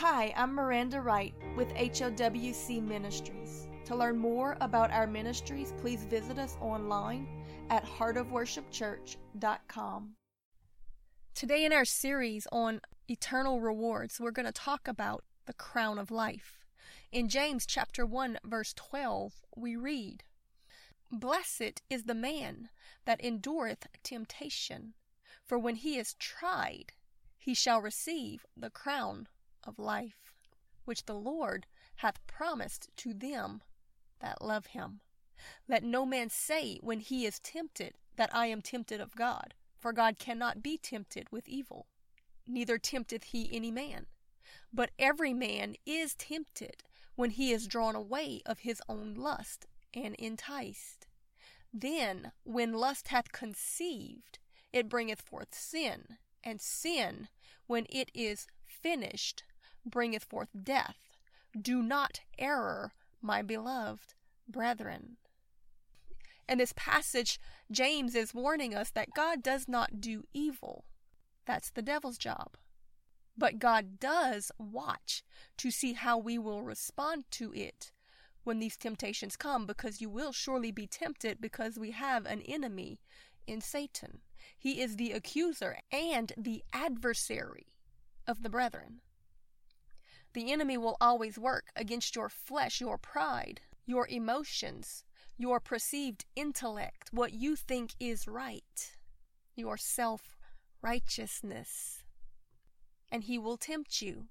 Hi, I'm Miranda Wright with HOWC Ministries. To learn more about our ministries, please visit us online at heartofworshipchurch.com. Today, in our series on eternal rewards, we're going to talk about the crown of life. In James chapter 1 verse 12, we read, Blessed is the man that endureth temptation, for when he is tried, he shall receive the crown of life, which the Lord hath promised to them that love him. Let no man say when he is tempted that I am tempted of God, for God cannot be tempted with evil, neither tempteth he any man. But every man is tempted when he is drawn away of his own lust and enticed. Then, when lust hath conceived, it bringeth forth sin, and sin, when it is finished, bringeth forth death. Do not err, my beloved brethren. In this passage, James is warning us that God does not do evil. That's the devil's job. But God does watch to see how we will respond to it when these temptations come, because you will surely be tempted because we have an enemy in Satan. He is the accuser and the adversary of the brethren. The enemy will always work against your flesh, your pride, your emotions, your perceived intellect, what you think is right, your self righteousness. And he will tempt you,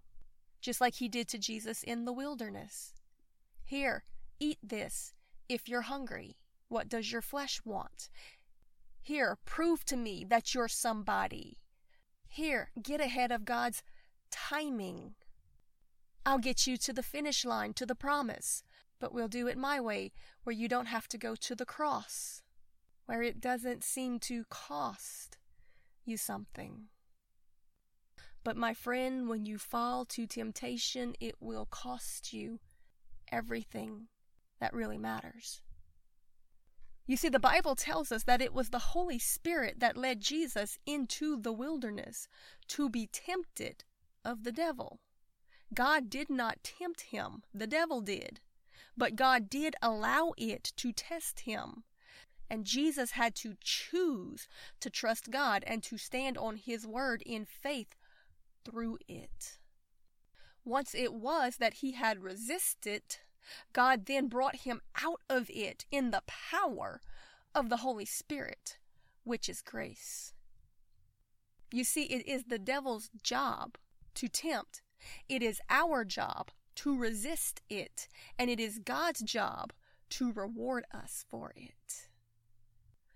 just like he did to Jesus in the wilderness. Here, eat this if you're hungry. What does your flesh want? Here, prove to me that you're somebody. Here, get ahead of God's timing. I'll get you to the finish line, to the promise, but we'll do it my way, where you don't have to go to the cross, where it doesn't seem to cost you something. But my friend, when you fall to temptation, it will cost you everything that really matters. You see, the Bible tells us that it was the Holy Spirit that led Jesus into the wilderness to be tempted of the devil. God did not tempt him, the devil did. But God did allow it to test him. And Jesus had to choose to trust God and to stand on his word in faith through it. Once it was that he had resisted, God then brought him out of it in the power of the Holy Spirit, which is grace. You see, it is the devil's job to tempt it is our job to resist it, and it is God's job to reward us for it.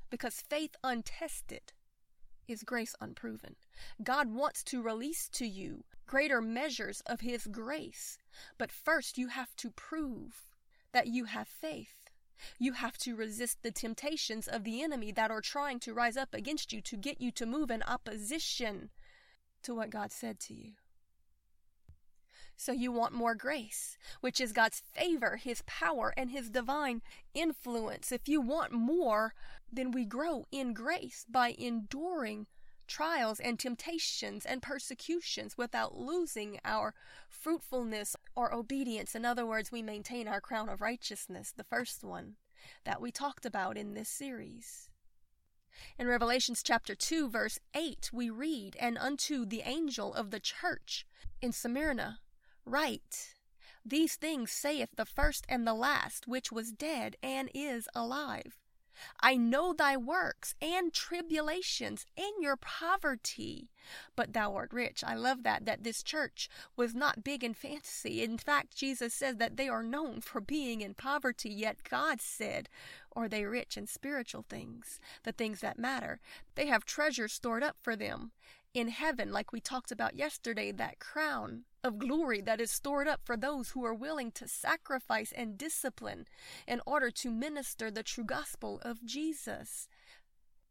Because faith untested is grace unproven. God wants to release to you greater measures of His grace, but first you have to prove that you have faith. You have to resist the temptations of the enemy that are trying to rise up against you to get you to move in opposition to what God said to you. So you want more grace, which is God's favor, His power, and His divine influence. If you want more, then we grow in grace by enduring trials and temptations and persecutions without losing our fruitfulness or obedience. In other words, we maintain our crown of righteousness, the first one that we talked about in this series. In Revelations chapter 2, verse 8, we read, And unto the angel of the church in Smyrna Write. These things saith the first and the last, which was dead and is alive. I know thy works and tribulations and your poverty, but thou art rich. I love that, that this church was not big in fantasy. In fact, Jesus says that they are known for being in poverty, yet God said, Are they rich in spiritual things, the things that matter? They have treasures stored up for them in heaven, like we talked about yesterday, that crown of glory that is stored up for those who are willing to sacrifice and discipline in order to minister the true gospel of Jesus.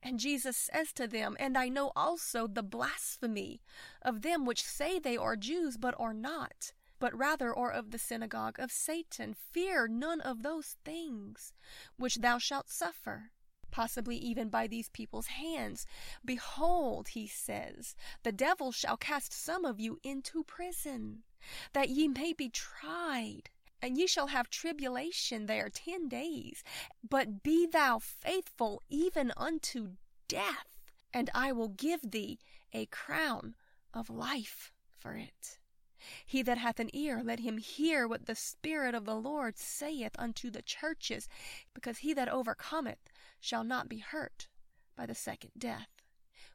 And Jesus says to them, And I know also the blasphemy of them which say they are Jews, but are not, but rather are of the synagogue of Satan. Fear none of those things which thou shalt suffer possibly even by these people's hands. Behold, he says, the devil shall cast some of you into prison, that ye may be tried. And ye shall have tribulation there ten days. But be thou faithful even unto death, and I will give thee a crown of life for it. He that hath an ear, let him hear what the Spirit of the Lord saith unto the churches, because he that overcometh shall not be hurt by the second death,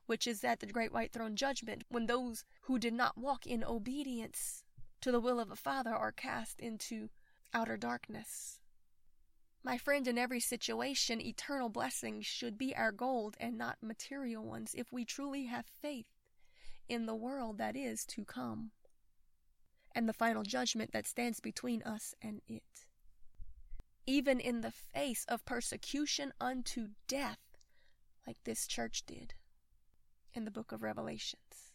which is at the great white throne judgment, when those who did not walk in obedience to the will of the Father are cast into outer darkness. My friend, in every situation, eternal blessings should be our goal and not material ones if we truly have faith in the world that is to come and the final judgment that stands between us and it. Even in the face of persecution unto death, like this church did in the book of Revelations.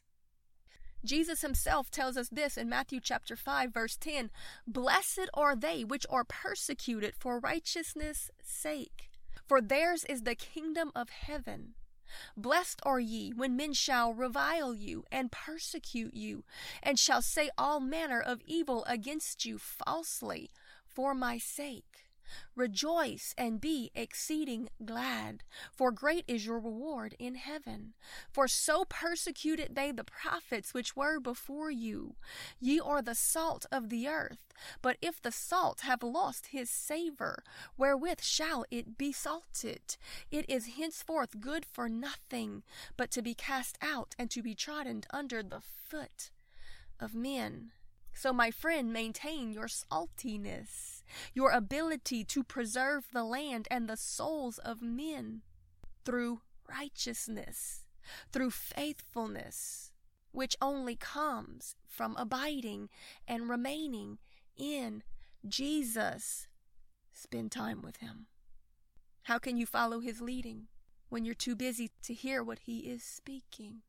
Jesus himself tells us this in Matthew chapter 5 verse 10, Blessed are they which are persecuted for righteousness' sake, for theirs is the kingdom of heaven. Blessed are ye when men shall revile you and persecute you, and shall say all manner of evil against you falsely for my sake. Rejoice and be exceeding glad, for great is your reward in heaven. For so persecuted they the prophets which were before you. Ye are the salt of the earth. But if the salt have lost his savour, wherewith shall it be salted? It is henceforth good for nothing, but to be cast out and to be trodden under the foot of men. So, my friend, maintain your saltiness, your ability to preserve the land and the souls of men through righteousness, through faithfulness, which only comes from abiding and remaining in Jesus. Spend time with Him. How can you follow His leading when you're too busy to hear what He is speaking?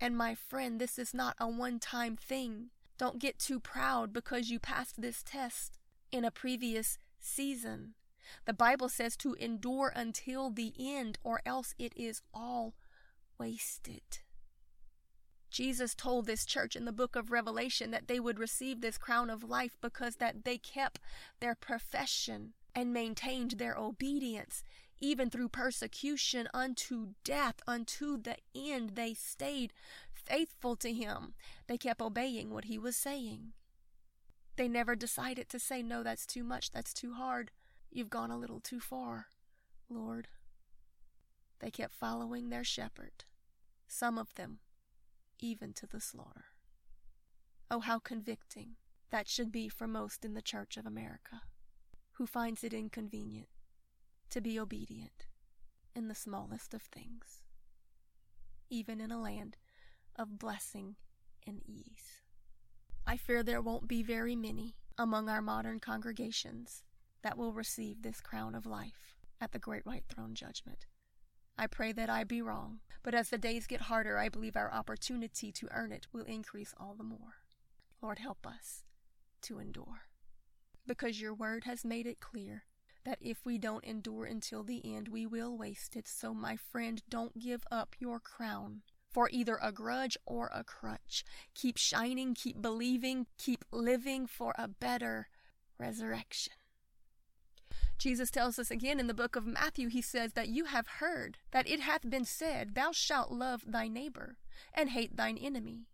And my friend, this is not a one time thing. Don't get too proud because you passed this test in a previous season. The Bible says to endure until the end, or else it is all wasted. Jesus told this church in the book of Revelation that they would receive this crown of life because that they kept their profession and maintained their obedience even through persecution unto death, unto the end, they stayed faithful to him. They kept obeying what he was saying. They never decided to say, No, that's too much, that's too hard. You've gone a little too far, Lord. They kept following their shepherd, some of them even to the slaughter. Oh, how convicting that should be for most in the Church of America, who finds it inconvenient to be obedient in the smallest of things, even in a land of blessing and ease. I fear there won't be very many among our modern congregations that will receive this crown of life at the great white throne judgment. I pray that I be wrong, but as the days get harder, I believe our opportunity to earn it will increase all the more. Lord, help us to endure. Because your word has made it clear that if we don't endure until the end, we will waste it. So, my friend, don't give up your crown for either a grudge or a crutch. Keep shining, keep believing, keep living for a better resurrection. Jesus tells us again in the book of Matthew, he says that you have heard that it hath been said, Thou shalt love thy neighbor and hate thine enemy.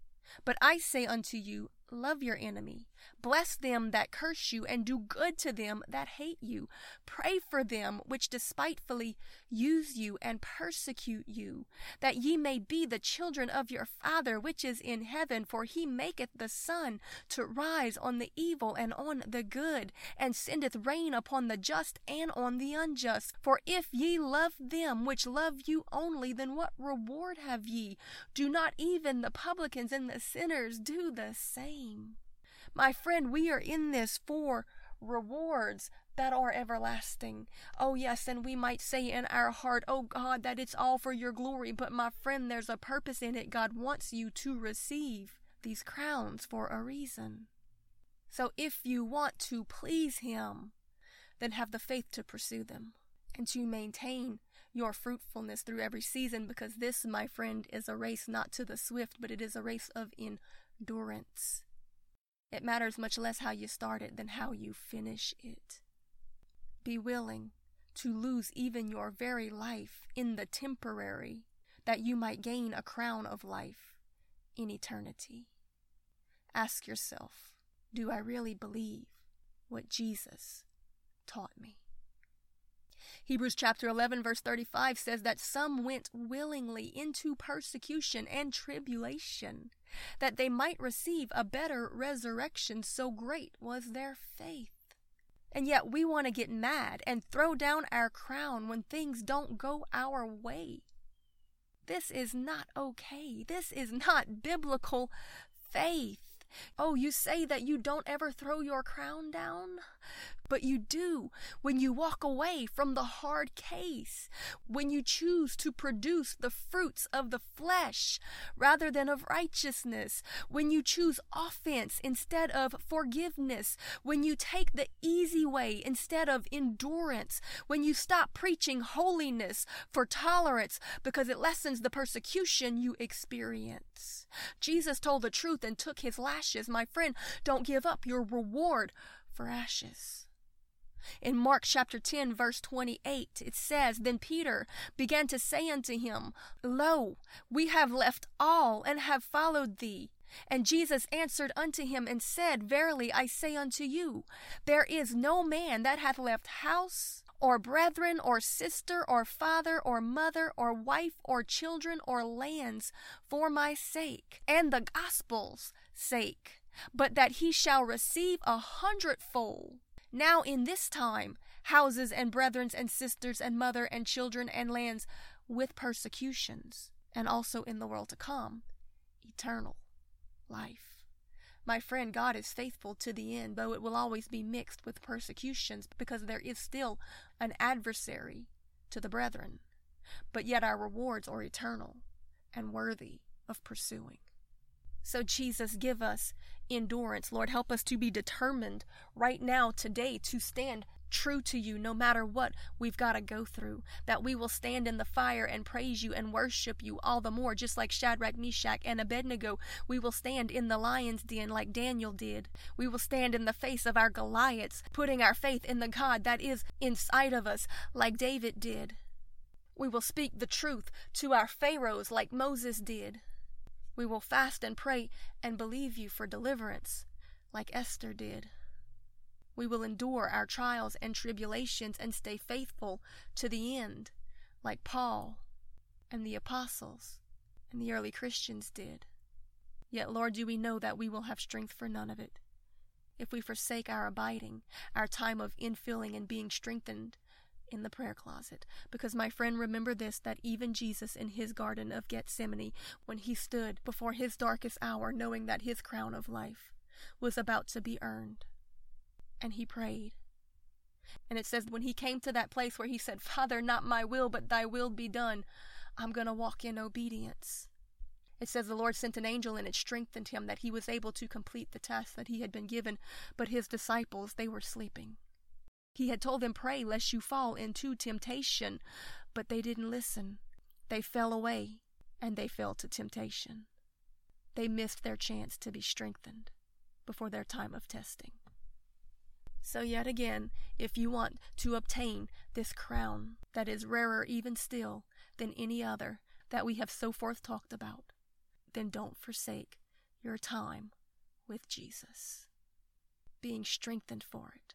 But I say unto you, Love your enemy. Bless them that curse you, and do good to them that hate you. Pray for them which despitefully use you and persecute you, that ye may be the children of your Father which is in heaven. For he maketh the sun to rise on the evil and on the good, and sendeth rain upon the just and on the unjust. For if ye love them which love you only, then what reward have ye? Do not even the publicans and the sinners do the same? My friend, we are in this for rewards that are everlasting. Oh, yes, and we might say in our heart, Oh God, that it's all for your glory. But my friend, there's a purpose in it. God wants you to receive these crowns for a reason. So if you want to please Him, then have the faith to pursue them and to maintain your fruitfulness through every season because this, my friend, is a race not to the swift, but it is a race of endurance. It matters much less how you start it than how you finish it. Be willing to lose even your very life in the temporary, that you might gain a crown of life in eternity. Ask yourself Do I really believe what Jesus taught me? Hebrews chapter 11, verse 35 says that some went willingly into persecution and tribulation, that they might receive a better resurrection, so great was their faith. And yet we want to get mad and throw down our crown when things don't go our way. This is not okay. This is not biblical faith. Oh, you say that you don't ever throw your crown down? But you do when you walk away from the hard case, when you choose to produce the fruits of the flesh rather than of righteousness, when you choose offense instead of forgiveness, when you take the easy way instead of endurance, when you stop preaching holiness for tolerance because it lessens the persecution you experience. Jesus told the truth and took his lashes. My friend, don't give up your reward for ashes. In Mark chapter 10, verse 28, it says, Then Peter began to say unto him, Lo, we have left all and have followed thee. And Jesus answered unto him and said, Verily I say unto you, there is no man that hath left house, or brethren, or sister, or father, or mother, or wife, or children, or lands, for my sake, and the gospel's sake, but that he shall receive a hundredfold now in this time, houses and brethren and sisters and mother and children and lands with persecutions, and also in the world to come, eternal life. My friend, God is faithful to the end, though it will always be mixed with persecutions, because there is still an adversary to the brethren. But yet our rewards are eternal and worthy of pursuing. So, Jesus, give us endurance. Lord, help us to be determined right now, today, to stand true to you no matter what we've got to go through. That we will stand in the fire and praise you and worship you all the more, just like Shadrach, Meshach, and Abednego. We will stand in the lion's den like Daniel did. We will stand in the face of our Goliaths, putting our faith in the God that is inside of us, like David did. We will speak the truth to our Pharaohs like Moses did. We will fast and pray and believe you for deliverance, like Esther did. We will endure our trials and tribulations and stay faithful to the end, like Paul and the apostles and the early Christians did. Yet, Lord, do we know that we will have strength for none of it? If we forsake our abiding, our time of infilling and being strengthened, in the prayer closet. Because, my friend, remember this that even Jesus in his Garden of Gethsemane, when he stood before his darkest hour, knowing that his crown of life was about to be earned, and he prayed. And it says, when he came to that place where he said, Father, not my will, but thy will be done, I'm going to walk in obedience. It says the Lord sent an angel and it strengthened him that he was able to complete the task that he had been given, but his disciples, they were sleeping. He had told them, Pray lest you fall into temptation. But they didn't listen. They fell away, and they fell to temptation. They missed their chance to be strengthened before their time of testing. So, yet again, if you want to obtain this crown that is rarer even still than any other that we have so forth talked about, then don't forsake your time with Jesus, being strengthened for it